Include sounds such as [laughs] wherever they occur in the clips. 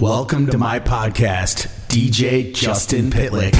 Welcome to my podcast, DJ Justin Pitlick.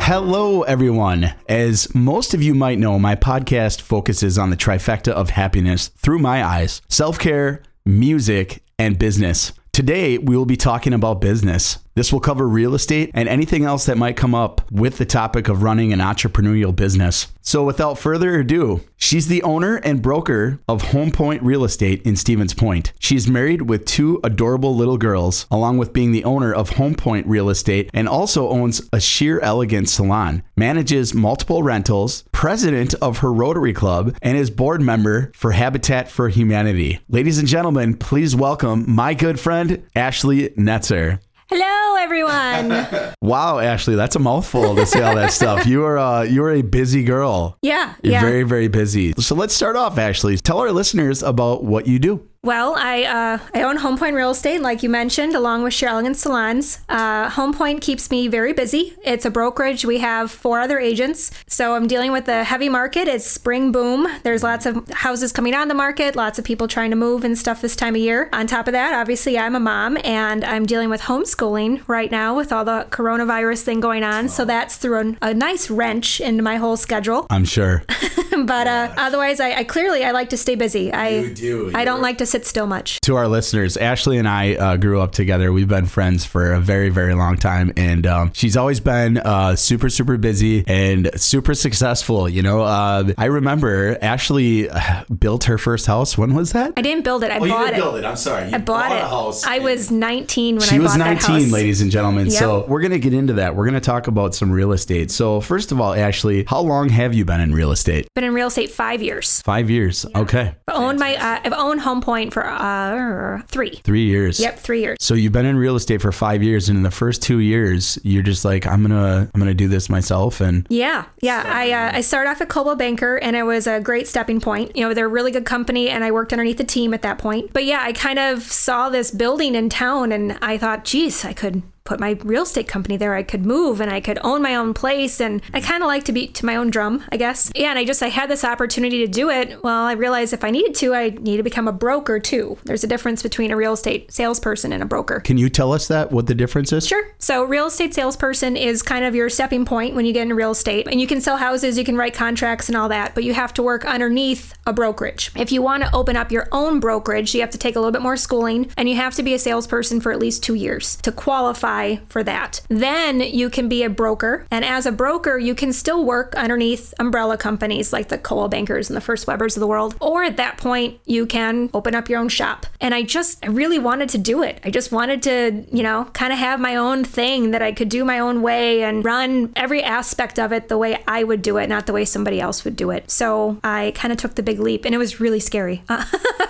Hello, everyone. As most of you might know, my podcast focuses on the trifecta of happiness through my eyes self care, music, and business. Today, we will be talking about business. This will cover real estate and anything else that might come up with the topic of running an entrepreneurial business. So, without further ado, she's the owner and broker of Home Point Real Estate in Stevens Point. She's married with two adorable little girls, along with being the owner of Home Point Real Estate and also owns a sheer elegant salon, manages multiple rentals, president of her Rotary Club, and is board member for Habitat for Humanity. Ladies and gentlemen, please welcome my good friend, Ashley Netzer. Hello, everyone. [laughs] Wow, Ashley, that's a mouthful to say all that [laughs] stuff. You are uh, you are a busy girl. yeah, You're yeah. very very busy. So let's start off, Ashley. Tell our listeners about what you do. Well, I uh, I own Home Point Real Estate, like you mentioned, along with Sheer and Salons. Uh, Home Point keeps me very busy. It's a brokerage. We have four other agents, so I'm dealing with the heavy market. It's spring boom. There's lots of houses coming on the market, lots of people trying to move and stuff this time of year. On top of that, obviously, I'm a mom and I'm dealing with homeschooling right now with all the coronavirus thing going on. So that's thrown a nice wrench into my whole schedule. I'm sure. [laughs] [laughs] but uh, otherwise, I, I clearly I like to stay busy. I You do. I don't You're- like to sit still much. to our listeners, Ashley and I uh, grew up together. We've been friends for a very, very long time, and um, she's always been uh, super, super busy and super successful. You know, uh, I remember Ashley uh, built her first house. When was that? I didn't build it. I bought it. it. I'm sorry. You I bought, it. I was 19 when She I was bought that 19, house. ladies and gentlemen. Yep. So we're gonna get into that. We're gonna talk about some real estate. So first of all, Ashley, how long have you been in real estate? Been in real estate five years. Five years. Okay, I owned my uh, I've owned Home Point for uh, three. three years. Yep, three years. So you've been in real estate for five years, and in the first two years, you're just like, I'm gonna, I'm gonna do this myself, and Yeah, yeah. I uh, I started off at Coldwell Banker, and it was a great stepping point. You know, they're a really good company, and I worked underneath the team at that point. But yeah, I kind of saw this building in town, and I thought, geez, I could put my real estate company there. I could move, and I could own my own place, and I kind of like to beat to my own drum, I guess. Yeah, and I just I had this opportunity to do it. Well, I realized if I needed to, I need to become a broker too. There's a difference between a real estate salesperson and a broker. can you tell us that what the difference is? Sure. So, real estate salesperson is kind of your stepping point when you get into real estate. And you can sell houses, you can write contracts and all that, but you have to work underneath a brokerage. If you want to open up your own brokerage, you have to take a little bit more schooling and you have to be a salesperson for at least two years to qualify for that. Then you can be a broker. And as a broker, you can still work underneath umbrella companies like the Coldwell Bankers and the First Webers of the world. Or at that point, you can open up your own shop. And I just, I really wanted to do it. I just wanted to, you know, kind of have my own thing that I could do my own way and run every aspect of it the way I would do it, not the way somebody else would do it. So I kind of took the big leap and it was really scary. [laughs]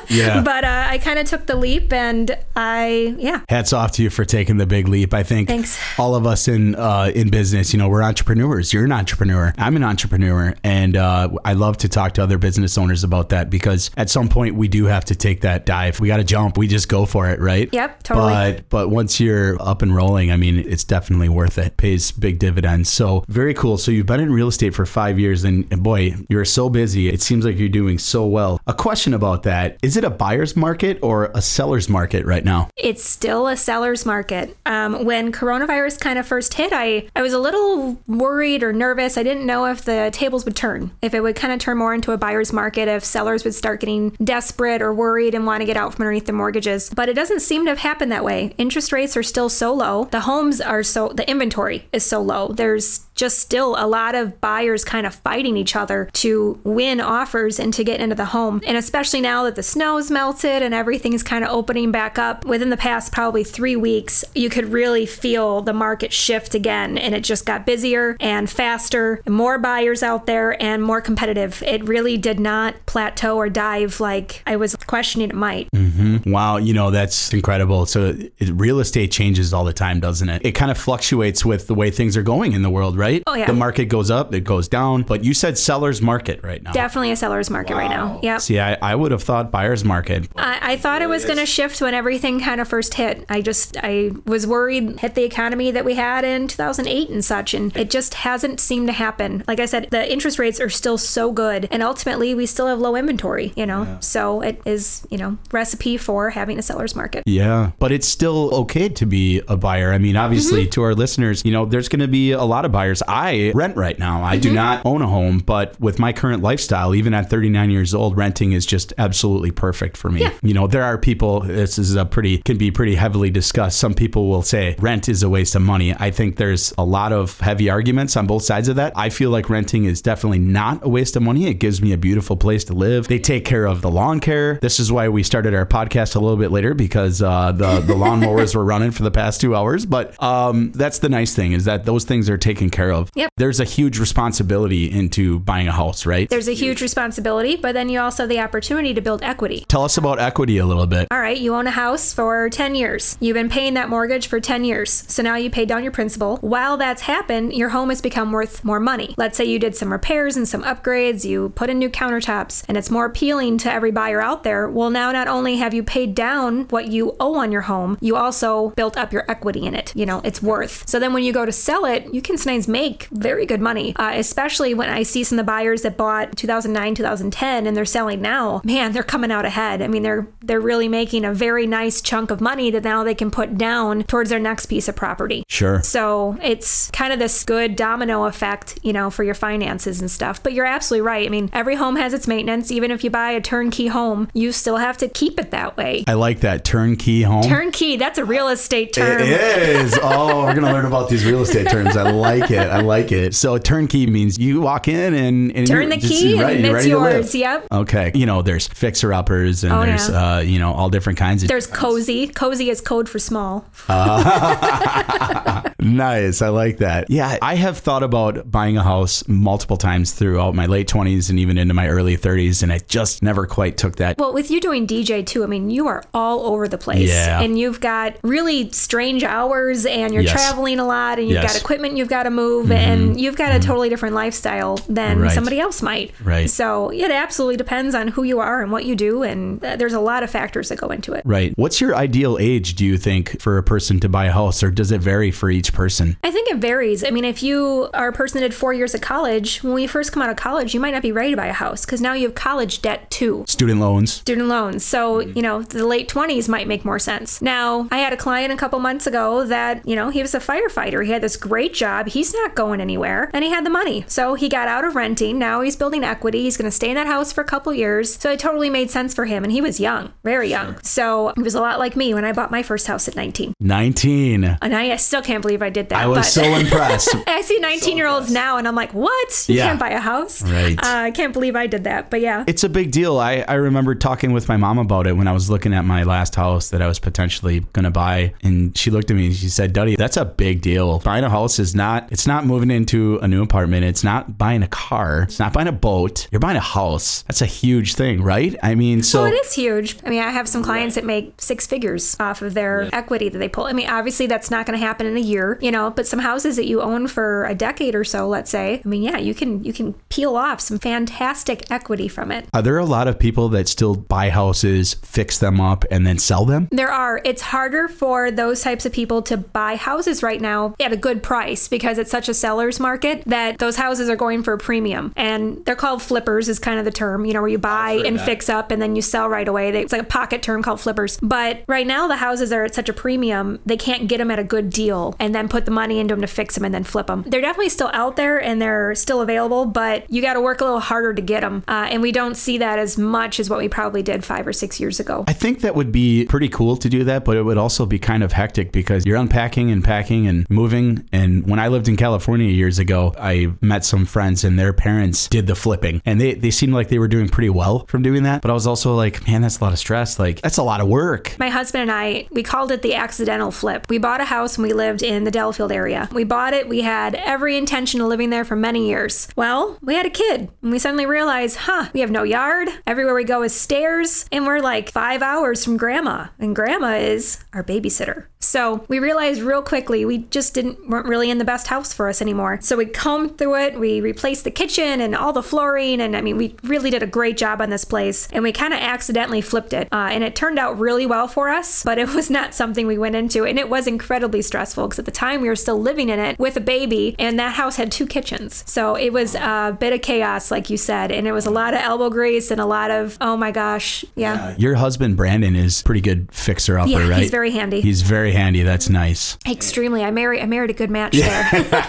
Yeah. but uh, I kind of took the leap and I, yeah. Hats off to you for taking the big leap. I think Thanks. all of us in uh, in business, you know, we're entrepreneurs. You're an entrepreneur. I'm an entrepreneur, and uh, I love to talk to other business owners about that because at some point we do have to take that dive. We got to jump. We just go for it, right? Yep, totally. But but once you're up and rolling, I mean, it's definitely worth it. Pays big dividends. So very cool. So you've been in real estate for five years, and, and boy, you're so busy. It seems like you're doing so well. A question about that: Is it a buyer's market or a seller's market right now? It's still a seller's market. Um, when coronavirus kind of first hit, I, I was a little worried or nervous. I didn't know if the tables would turn, if it would kind of turn more into a buyer's market, if sellers would start getting desperate or worried and want to get out from underneath their mortgages. But it doesn't seem to have happened that way. Interest rates are still so low. The homes are so, the inventory is so low. There's just still a lot of buyers kind of fighting each other to win offers and to get into the home. And especially now that the snow snow's melted and everything's kind of opening back up, within the past probably three weeks, you could really feel the market shift again. And it just got busier and faster, more buyers out there and more competitive. It really did not plateau or dive like I was questioning it might. Mm-hmm. Wow, you know, that's incredible. So real estate changes all the time, doesn't it? It kind of fluctuates with the way things are going in the world, right? Right? Oh, yeah. The market goes up, it goes down. But you said seller's market right now. Definitely a seller's market right now. Yeah. See, I, I would have thought buyer's market. I, I thought it was going to shift when everything kind of first hit. I just, I was worried hit the economy that we had in 2008 and such, and it just hasn't seemed to happen. Like I said, the interest rates are still so good, and ultimately we still have low inventory, you know? So it is, you know, recipe for having a seller's market. Yeah, but it's still okay to be a buyer. I mean, obviously, Mm-hmm. to our listeners, you know, there's going to be a lot of buyers. I rent right now. I Mm-hmm. do not own a home, but with my current lifestyle, even at 39 years old, renting is just absolutely perfect for me. Yeah. You know, there are people, this is a pretty, can be pretty heavily discussed. Some people will say rent is a waste of money. I think there's a lot of heavy arguments on both sides of that. I feel like renting is definitely not a waste of money. It gives me a beautiful place to live. They take care of the lawn care. This is why we started our podcast a little bit later because uh, the the [laughs] lawnmowers were running for the past two hours. But um, that's the nice thing is that those things are taken care of. Yep. There's a huge responsibility into buying a house, right? There's a huge responsibility, but then you also have the opportunity to build equity. Tell us about equity a little bit. All right, you own a house for 10 years. You've been paying that mortgage for 10 years. So now you pay down your principal. While that's happened, your home has become worth more money. Let's say you did some repairs and some upgrades, you put in new countertops, and it's more appealing to every buyer out there. Well, now not only have you paid down what you owe on your home, you also built up your equity in it. You know, it's worth. So then when you go to sell it, you can sometimes make very good money, uh, especially when I see some of the buyers that bought 2009, 2010, and they're selling now. Man, they're coming out ahead. I mean, they're they're really making a very nice chunk of money that now they can put down towards their next piece of property. Sure. So it's kind of this good domino effect, you know, for your finances and stuff. But you're absolutely right. I mean, every home has its maintenance. Even if you buy a turnkey home, you still have to keep it that way. I like that turnkey home. Turnkey, that's a real estate term. It is. Oh, we're gonna learn about these real estate terms. I like it. I like it. So turnkey means you walk in and, and Turn the key ready- and it's ready to live. yours. Yep. Okay. You know, there's fixer uppers and Oh, there's yeah. uh, you know, all different kinds of There's cozy. Cozy is code for small. [laughs] Nice. I like that. Yeah, I have thought about buying a house multiple times throughout my late 20s and even into my early 30s and I just never quite took that. Well, with you doing DJ too, I mean, you are all over the place. Yeah. And you've got really strange hours and you're Yes. traveling a lot and you've Yes. Got equipment you've got to move and you've got a totally different lifestyle than Right. somebody else might. Right. So it absolutely depends on who you are and what you do. And uh, there's a lot of factors that go into it. Right. What's your ideal age, do you think, for a person to buy a house or does it vary for each person? I think it varies. I mean, if you are a person that did four years of college, when you first come out of college, you might not be ready to buy a house because now you have college debt too. Student loans. student loans. So, Mm-hmm. you know, the late 20s might make more sense. Now, I had a client a couple months ago that, you know, he was a firefighter. He had this great job. He's not going anywhere and he had the money. So he got out of renting. Now he's building equity. He's going to stay in that house for a couple years. So it totally made sense for him. And he was young, very young. So he was a lot like me when I bought my first house at 19. 19. And I still can't believe I did that. I was but- so [laughs] impressed. I see 19 year olds now and I'm like, what? You Yeah. can't buy a house? Right. Uh, I can't believe I did that. But yeah. It's a big deal. I, I remember talking with my mom about it when I was looking at my last house that I was potentially going to buy. And she looked at me and she said, Duddy, that's a big deal. Buying a house is not, it's not moving into a new apartment. It's not buying a car. It's not buying a boat. You're buying a house. That's a huge thing, right? I mean, so. Well, it is huge. I mean, I have some clients that make six figures off of their equity that they pull. I mean, obviously that's not going to happen in a year, you know, but some houses that you own for a decade or so, let's say, I mean, yeah, you can you can peel off some fantastic equity from it. Are there a lot of people that still buy houses, fix them up, and then sell them? There are. It's harder for those types of people to buy houses right now at a good price because it's such a seller's market that those houses are going for a premium. And they're called flippers, is kind of the term, you know, where you buy and fix up and then you sell right away. It's like a pocket term called flippers. But right now, the houses are at such a premium, they can't get them at a good deal and then put the money into them to fix them and then flip them. They're definitely still out there and they're still available, but you got to work a little harder to get them. Uh, and we don't see that as much as what we probably did five or six years ago. I think that would be pretty cool to do that, but it would also be kind of hectic because you're unpacking and packing and moving. And when I lived in California years ago, I met some friends and their parents did the flipping and they, they seemed like they were doing pretty well from doing that. But I was also like, man, that's a lot of stress. Like, that's a lot of work. My husband and I, we called it the accidental flip. We bought a house when we lived in the Delafield area. We bought it, we had every intention of living there for many years. Well, we had a kid, and we suddenly realized, huh, we have no yard. Everywhere we go is stairs, and we're like five hours from grandma, and grandma is our babysitter. So we realized real quickly we just didn't weren't really in the best house for us anymore. So we combed through it. We replaced the kitchen and all the flooring. And I mean, we really did a great job on this place. And we kind of accidentally flipped it. Uh, and it turned out really well for us, but it [laughs] was not something we went into. And it was incredibly stressful because at the time we were still living in it with a baby. And that house had two kitchens. So it was a bit of chaos, like you said. And it was a lot of elbow grease and a lot of, oh my gosh. Yeah. Your husband, Brandon, is pretty good fixer upper, Yeah, right? he's very handy. He's very handy. That's nice. Extremely. I married I married a good match there. [laughs]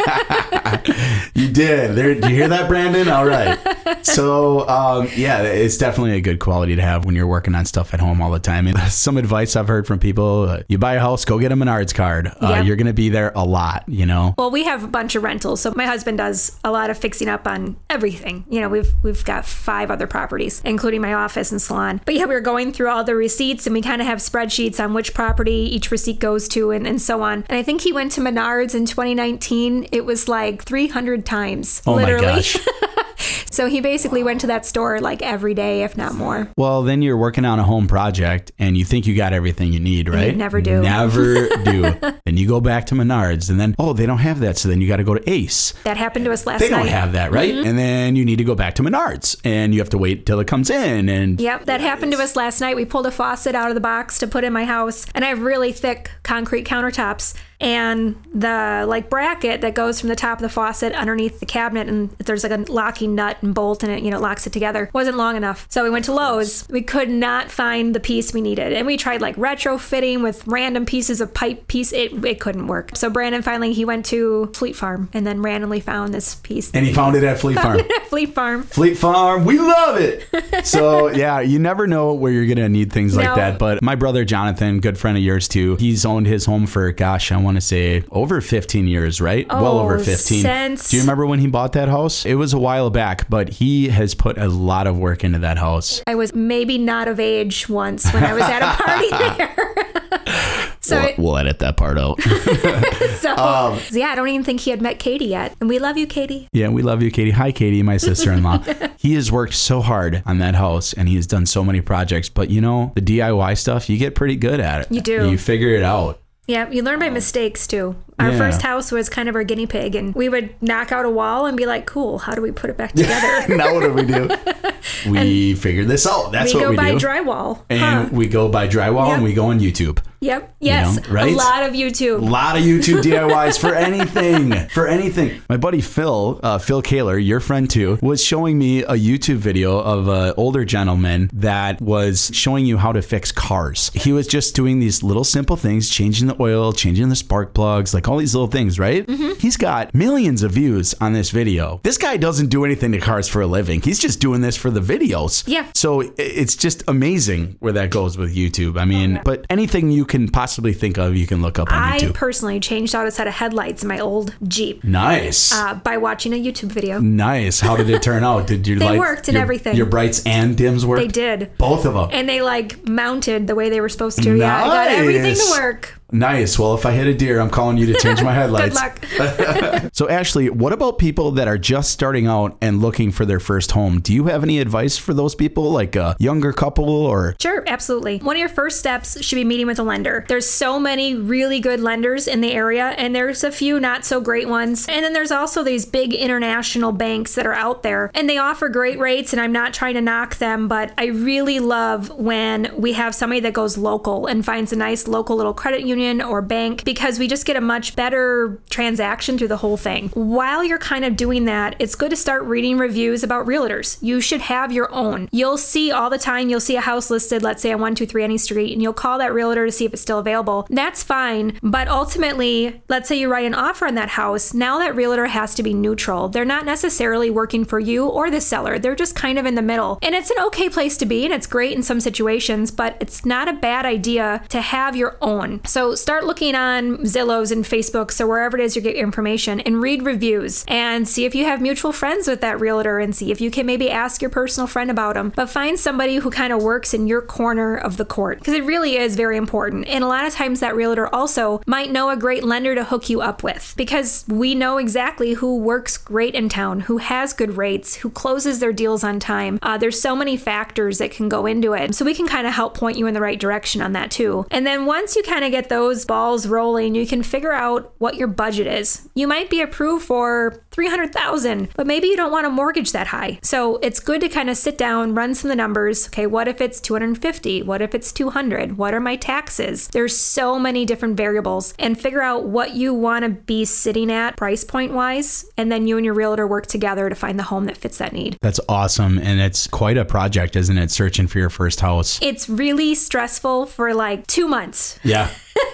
You did. There, did you hear that, Brandon? All right. So, um, yeah, it's definitely a good quality to have when you're working on stuff at home all the time. And some advice I've heard from people: uh, you buy a house, go get a Menards card. Uh, Yep. You're going to be there a lot. You know. Well, we have a bunch of rentals, so my husband does a lot of fixing up on everything. You know, we've we've got five other properties, including my office and salon. But yeah, we were going through all the receipts, and we kind of have spreadsheets on which property each receipt goes to, and, and so on. And I think he went to Menards in 2019. It was like 300 times, Oh literally. my gosh. [laughs] So he basically went to that store like every day, if not more. Well, then you're working on a home project and you think you got everything you need, right? You never do. Never [laughs] do. and you go back to Menards and then, oh, they don't have that. So then you got to go to Ace. That happened to us last They night. don't have that, right? Mm-hmm. And then you need to go back to Menards and you have to wait till it comes in. And Yep, that happened to us last night. We pulled a faucet out of the box to put in my house, and I have really thick concrete countertops. And the like bracket that goes from the top of the faucet underneath the cabinet, and there's like a locking nut and bolt, and it you know locks it together. wasn't long enough, so we went to Lowe's. We could not find the piece we needed, and we tried like retrofitting with random pieces of pipe piece. It it couldn't work. So Brandon finally he went to Fleet Farm and then randomly found this piece. and he found it at Fleet Farm. Fleet Farm. Fleet Farm, we love it. [laughs] So yeah, you never know where you're gonna need things like No. that. But my brother Jonathan, good friend of yours too, he's owned his home for gosh, I want to say over 15 years, right? well Oh, over 15. since- Do you remember when he bought that house? It was a while back, but he has put a lot of work into that house. I was maybe not of age once when I was at a party [laughs] there. [laughs] so, it- we'll edit that part out. [laughs] so Um, yeah, I don't even think he had met Katie yet. And we love you, Katie. Yeah, we love you, Katie. Hi, Katie, my sister in law. he has worked so hard on that house and he has done so many projects. But you know, the DIY stuff, you get pretty good at it. You do. You figure it out. Yeah, you learn by um, mistakes too. Our Yeah. first house was kind of our guinea pig, and we would knock out a wall and be like, "Cool, how do we put it back [laughs] together?" now what do we do? [laughs] We figure this out. That's we what go we by do. drywall. and Huh. we go by drywall Yep. and we go on YouTube. Yep. Yes. know, right? A lot of YouTube. A lot of YouTube [laughs] DIYs for anything. For anything. My buddy Phil, uh, Phil Kaler, your friend too, was showing me a YouTube video of an older gentleman that was showing you how to fix cars. He was just doing these little simple things, changing the oil, changing the spark plugs, like all these little things, right? Mm-hmm. He's got millions of views on this video. This guy doesn't do anything to cars for a living. He's just doing this for the videos. Yeah. So it's just amazing where that goes with YouTube. I mean, but anything you can possibly think of, you can look up on I YouTube. personally changed out a set of headlights in my old Jeep Nice. uh, by watching a YouTube video. nice. How did it turn out? Did your [laughs] They lights- worked and your- everything. Your brights and dims worked. They did. Both of them. And they like mounted the way they were supposed to. Yeah, I got everything to work. Nice. Well, if I hit a deer, I'm calling you to change my [laughs] headlights. Good luck. [laughs] So, Ashley, what about people that are just starting out and looking for their first home? Do you have any advice for those people, like a younger couple or? Sure, absolutely. One of your first steps should be meeting with a lender. There's so many really good lenders in the area, and there's a few not so great ones. And then there's also these big international banks that are out there, and they offer great rates. And I'm not trying to knock them, but I really love when we have somebody that goes local and finds a nice local little credit union or bank because we just get a much better transaction through the whole thing. While you're kind of doing that, it's good to start reading reviews about realtors. You should have your own. You'll see all the time, you'll see a house listed, let's say on 123 Any Street, and you'll call that realtor to see if it's still available. That's fine. But ultimately, let's say you write an offer on that house, now that realtor has to be neutral. They're not necessarily working for you or the seller, they're just kind of in the middle. And it's an okay place to be, and it's great in some situations, but it's not a bad idea to have your own. So start looking on Zillows and Facebooks or wherever it is you get your information and read reviews and see if you have mutual friends with that realtor and see if you can maybe ask your personal friend about them. But find somebody who kind of works in your corner of the court because it really is very important. And a lot of times that realtor also might know a great lender to hook you up with because we know exactly who works great in town, who has good rates, who closes their deals on time. Uh, there's so many factors that can go into it. So we can kind of help point you in the right direction on that too. And then once you kind of get those those balls rolling, you can figure out what your budget is. You might be approved for 300,000, but maybe you don't want to mortgage that high. So it's good to kind of sit down, run some of the numbers. Okay, what if it's 250? What if it's 200? What are my taxes? There's so many different variables and figure out what you want to be sitting at price point wise. And then you and your realtor work together to find the home that fits that need. That's awesome. And it's quite a project, isn't it? Searching for your first house. It's really stressful for like two months. Yeah. [laughs]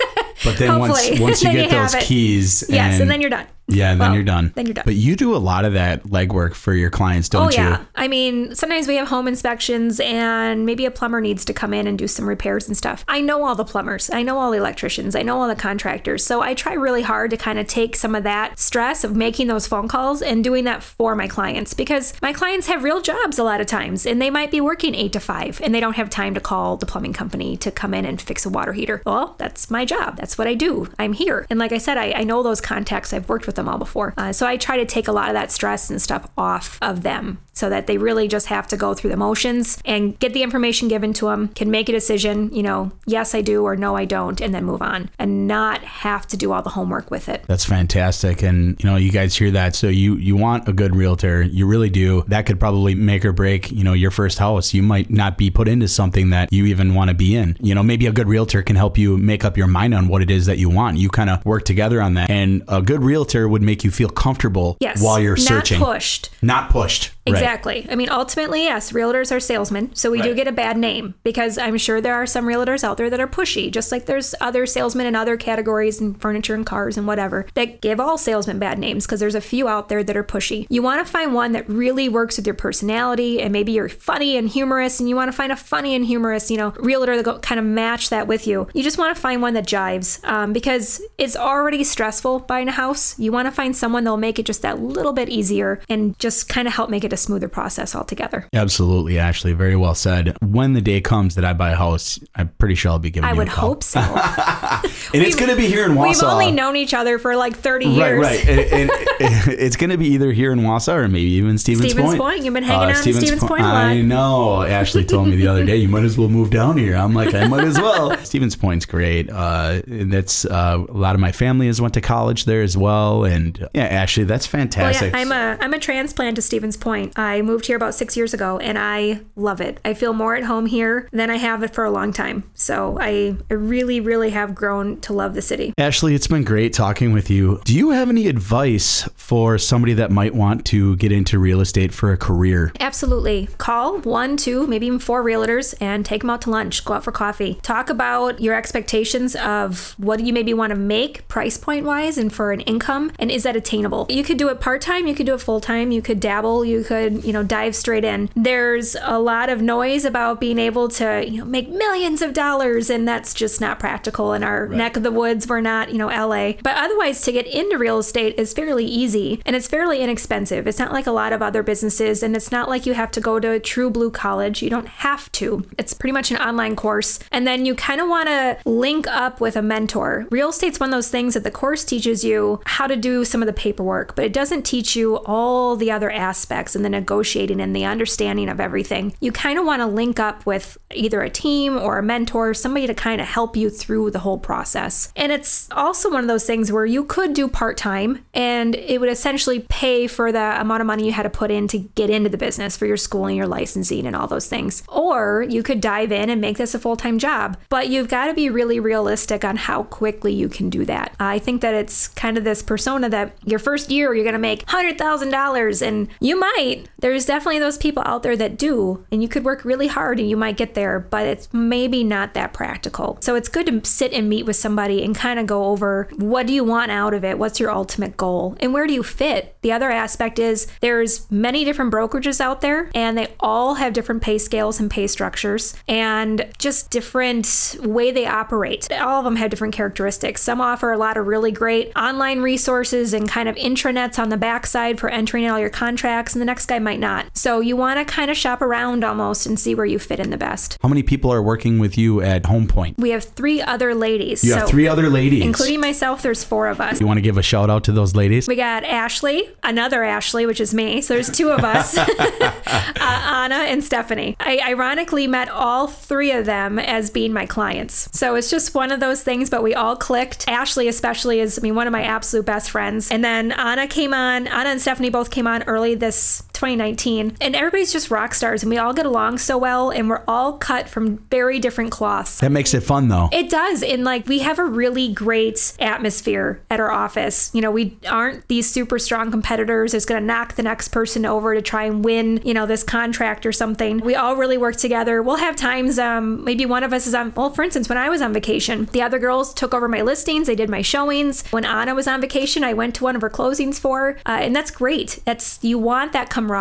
But then once Hopefully. once you [laughs] Then get you those it. keys, Yes, and then you're done. Yeah, then Well, you're done. then you're done. But you do a lot of that legwork for your clients, don't Oh yeah. you? I mean, sometimes we have home inspections and maybe a plumber needs to come in and do some repairs and stuff. I know all the plumbers. I know all the electricians. I know all the contractors. So I try really hard to kind of take some of that stress of making those phone calls and doing that for my clients because my clients have real jobs a lot of times and they might be working 8 to 5 and they don't have time to call the plumbing company to come in and fix a water heater. Well, that's my job. That's what I do. I'm here. And like I said, I, I know those contacts. I've worked with them all before. Uh, so I try to take a lot of that stress and stuff off of them so that they really just have to go through the motions and get the information given to them, can make a decision, you know, yes, I do or no, I don't, and then move on and not have to do all the homework with it. That's fantastic. And you know, you guys hear that. So you you want a good realtor. You really do. That could probably make or break, you know, your first house. You might not be put into something that you even want to be in. You know, maybe a good realtor can help you make up your mind on what it is that you want. You kind of work together on that. And a good realtor would make you feel comfortable Yes. while you're not searching. pushed. Not pushed. Right. Exactly. I mean, ultimately, yes, realtors are salesmen, so we do get a bad name because I'm sure there are some realtors out there that are pushy, just like there's other salesmen in other categories and furniture and cars and whatever that give all salesmen bad names because there's a few out there that are pushy. You want to find one that really works with your personality and maybe you're funny and humorous and you want to find a funny and humorous, you know, realtor that kind of match that with you. You just want to find one that jives um, because it's already stressful buying a house. You want to find someone that'll make it just that little bit easier and just kind of help make it a smoother process altogether. Absolutely, Ashley. Very well said. When the day comes that I buy a house, I'm pretty sure I'll be giving I you would a call. hope so. [laughs] And it's going to be here in We've only known each other for like 30 Right, years. right. And, and [laughs] it's going to be either here in Wausau or maybe even Stevens, Stevens Point. Uh, Point. You've been hanging out in Stevens Point a lot. I know. Ashley told me the other day, you might as well move down here. I'm like, I might as well. [laughs] Stevens Point's great. Uh, and that's uh, a lot of my family has went to college there as well. And yeah, Ashley, that's Well, fantastic. yeah, I'm a I'm a transplant to Stevens Point. I moved here about six years ago, and I love it. I feel more at home here than I have it for a long time. So I, I really, really have grown to love the city. Ashley, it's been great talking with you. Do you have any advice for somebody that might want to get into real estate for a career? Absolutely. Call one, two, maybe even four realtors and take them out to lunch. Go out for coffee. Talk about your expectations of what you maybe want to make price point wise and for an income, and is that attainable? You could do it part time. You could do it full time. You could dabble. You could you know dive straight in. There's a lot of noise about being able to you know make millions of dollars, and that's just not practical in our neck of the woods. We're not you know LA, but otherwise to get into real estate is fairly easy and it's fairly inexpensive. It's not like a lot of other businesses, and it's not like you have to go to a true blue college. You don't have to. It's pretty much an online course, and then you kind of want to link up with a mentor. Real estate's one of those things that the course teaches you how to do some of the paperwork, but it doesn't teach you all the other aspects and the negotiating and the understanding of everything. You kind of want to link up with either a team or a mentor, somebody to kind of help you through the whole process. And it's also one of those things where you could do part time and it would essentially pay for the amount of money you had to put in to get into the business for your schooling, your licensing, and all those things. Or you could dive in and make this a full time job. But you've got to be really realistic on how quickly you can do that. I think that it's kind of this persona that your first year you're going to make $100,000 and you might. There's definitely those people out there that do, and you could work really hard and you might get there, but it's maybe not that practical. So it's good to sit and meet with somebody and kind of go over what do you want out of it? What's your ultimate goal? And where do you fit? The other aspect is there's many different brokerages out there and they all have different pay scales and pay structures and just different way they operate. All of them have different characteristics. Some offer a lot of really great online resources and kind of intranets on the backside for entering all your contracts and the next guy might not. So you want to kind of shop around almost and see where you fit in the best. How many people are working with you at Home Point? We have three other ladies. You so have three other ladies. including myself, there's four of us. You want to give a shout out to those ladies? We got Ashley, another Ashley, which is me. So there's two of us, [laughs] [laughs] uh, Anna and Stephanie. I ironically met all three of them as being my clients. So it's just one of those things, but we all clicked. Ashley, especially, is, I mean, one of my absolute best friends. And then Anna came on, Anna and Stephanie both came on early this 2019. And everybody's just rock stars and we all get along so well and we're all cut from very different cloths. That makes it fun though. It does. And like we have a really great atmosphere at our office. You know, we aren't these super strong competitors that's going to knock the next person over to try and win, you know, this contract or something. We all really work together. We'll have times, um, maybe one of us is on, well, for instance, when I was on vacation, the other girls took over my listings, they did my showings. When Anna was on vacation, I went to one of her closings for. Uh, and that's great. That's, you want that camaraderie,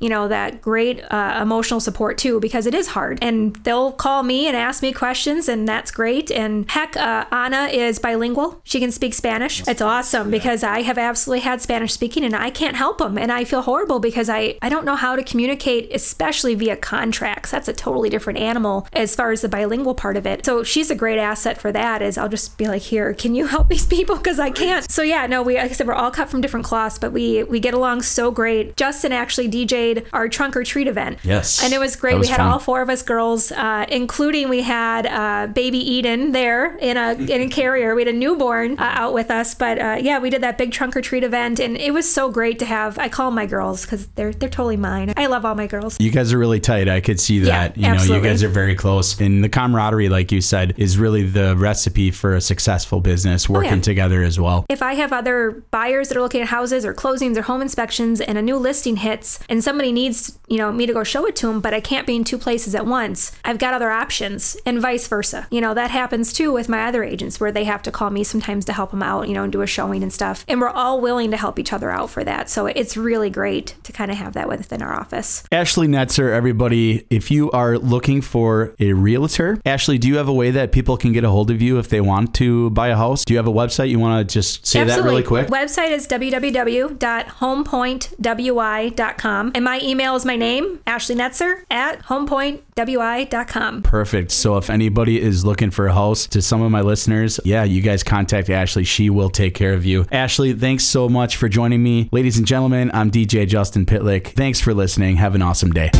you know, that great uh, emotional support too, because it is hard. And they'll call me and ask me questions, and that's great. And heck, uh, Anna is bilingual. She can speak Spanish. It's awesome because I have absolutely had Spanish speaking and I can't help them. And I feel horrible because I, I don't know how to communicate, especially via contracts. That's a totally different animal as far as the bilingual part of it. So she's a great asset for that is I'll just be like, here, can you help [laughs] these people? Because I can't. So yeah, no, we, like I said, we're all cut from different cloths, but we, we get along so great. Justin actually DJ'd our trunk or treat event. Yes. And it was great. Was we had fun. all four of us girls, uh, including we had uh, baby Eden there in a in a carrier. We had a newborn uh, out with us, but uh, yeah, we did that big trunk or treat event, and it was so great to have. I call my girls because they're they're totally mine. I love all my girls. You guys are really tight. I could see that. you know, absolutely. you guys are very close. And the camaraderie, like you said, is really the recipe for a successful business working Oh, yeah. together as well. If I have other buyers that are looking at houses or closings or home inspections and a new listing hits and somebody needs, you know, me to go show it to them, but I can't be in two places at once, I've got other options and vice versa. You know, that happens too with my other agents where they have to call me sometimes to help them out, you know, and do a showing and stuff. And we're all willing to help each other out for that. So it's really great to kind of have that within our office. Ashley Netzer, everybody, if you are looking for a realtor, Ashley, do you have a way that people can get a hold of you if they want to buy a house? Do you have a website? You want to just say that really quick? Website is www.homepointwi.com. And my email is my name, Ashley Netzer, at homepointwi.com. Perfect. So if anybody is looking for a house, to some of my listeners, yeah, you guys contact Ashley. She will take care of you. Ashley, thanks so much for joining me. Ladies and gentlemen, I'm DJ Justin Pitlick. Thanks for listening. Have an awesome day.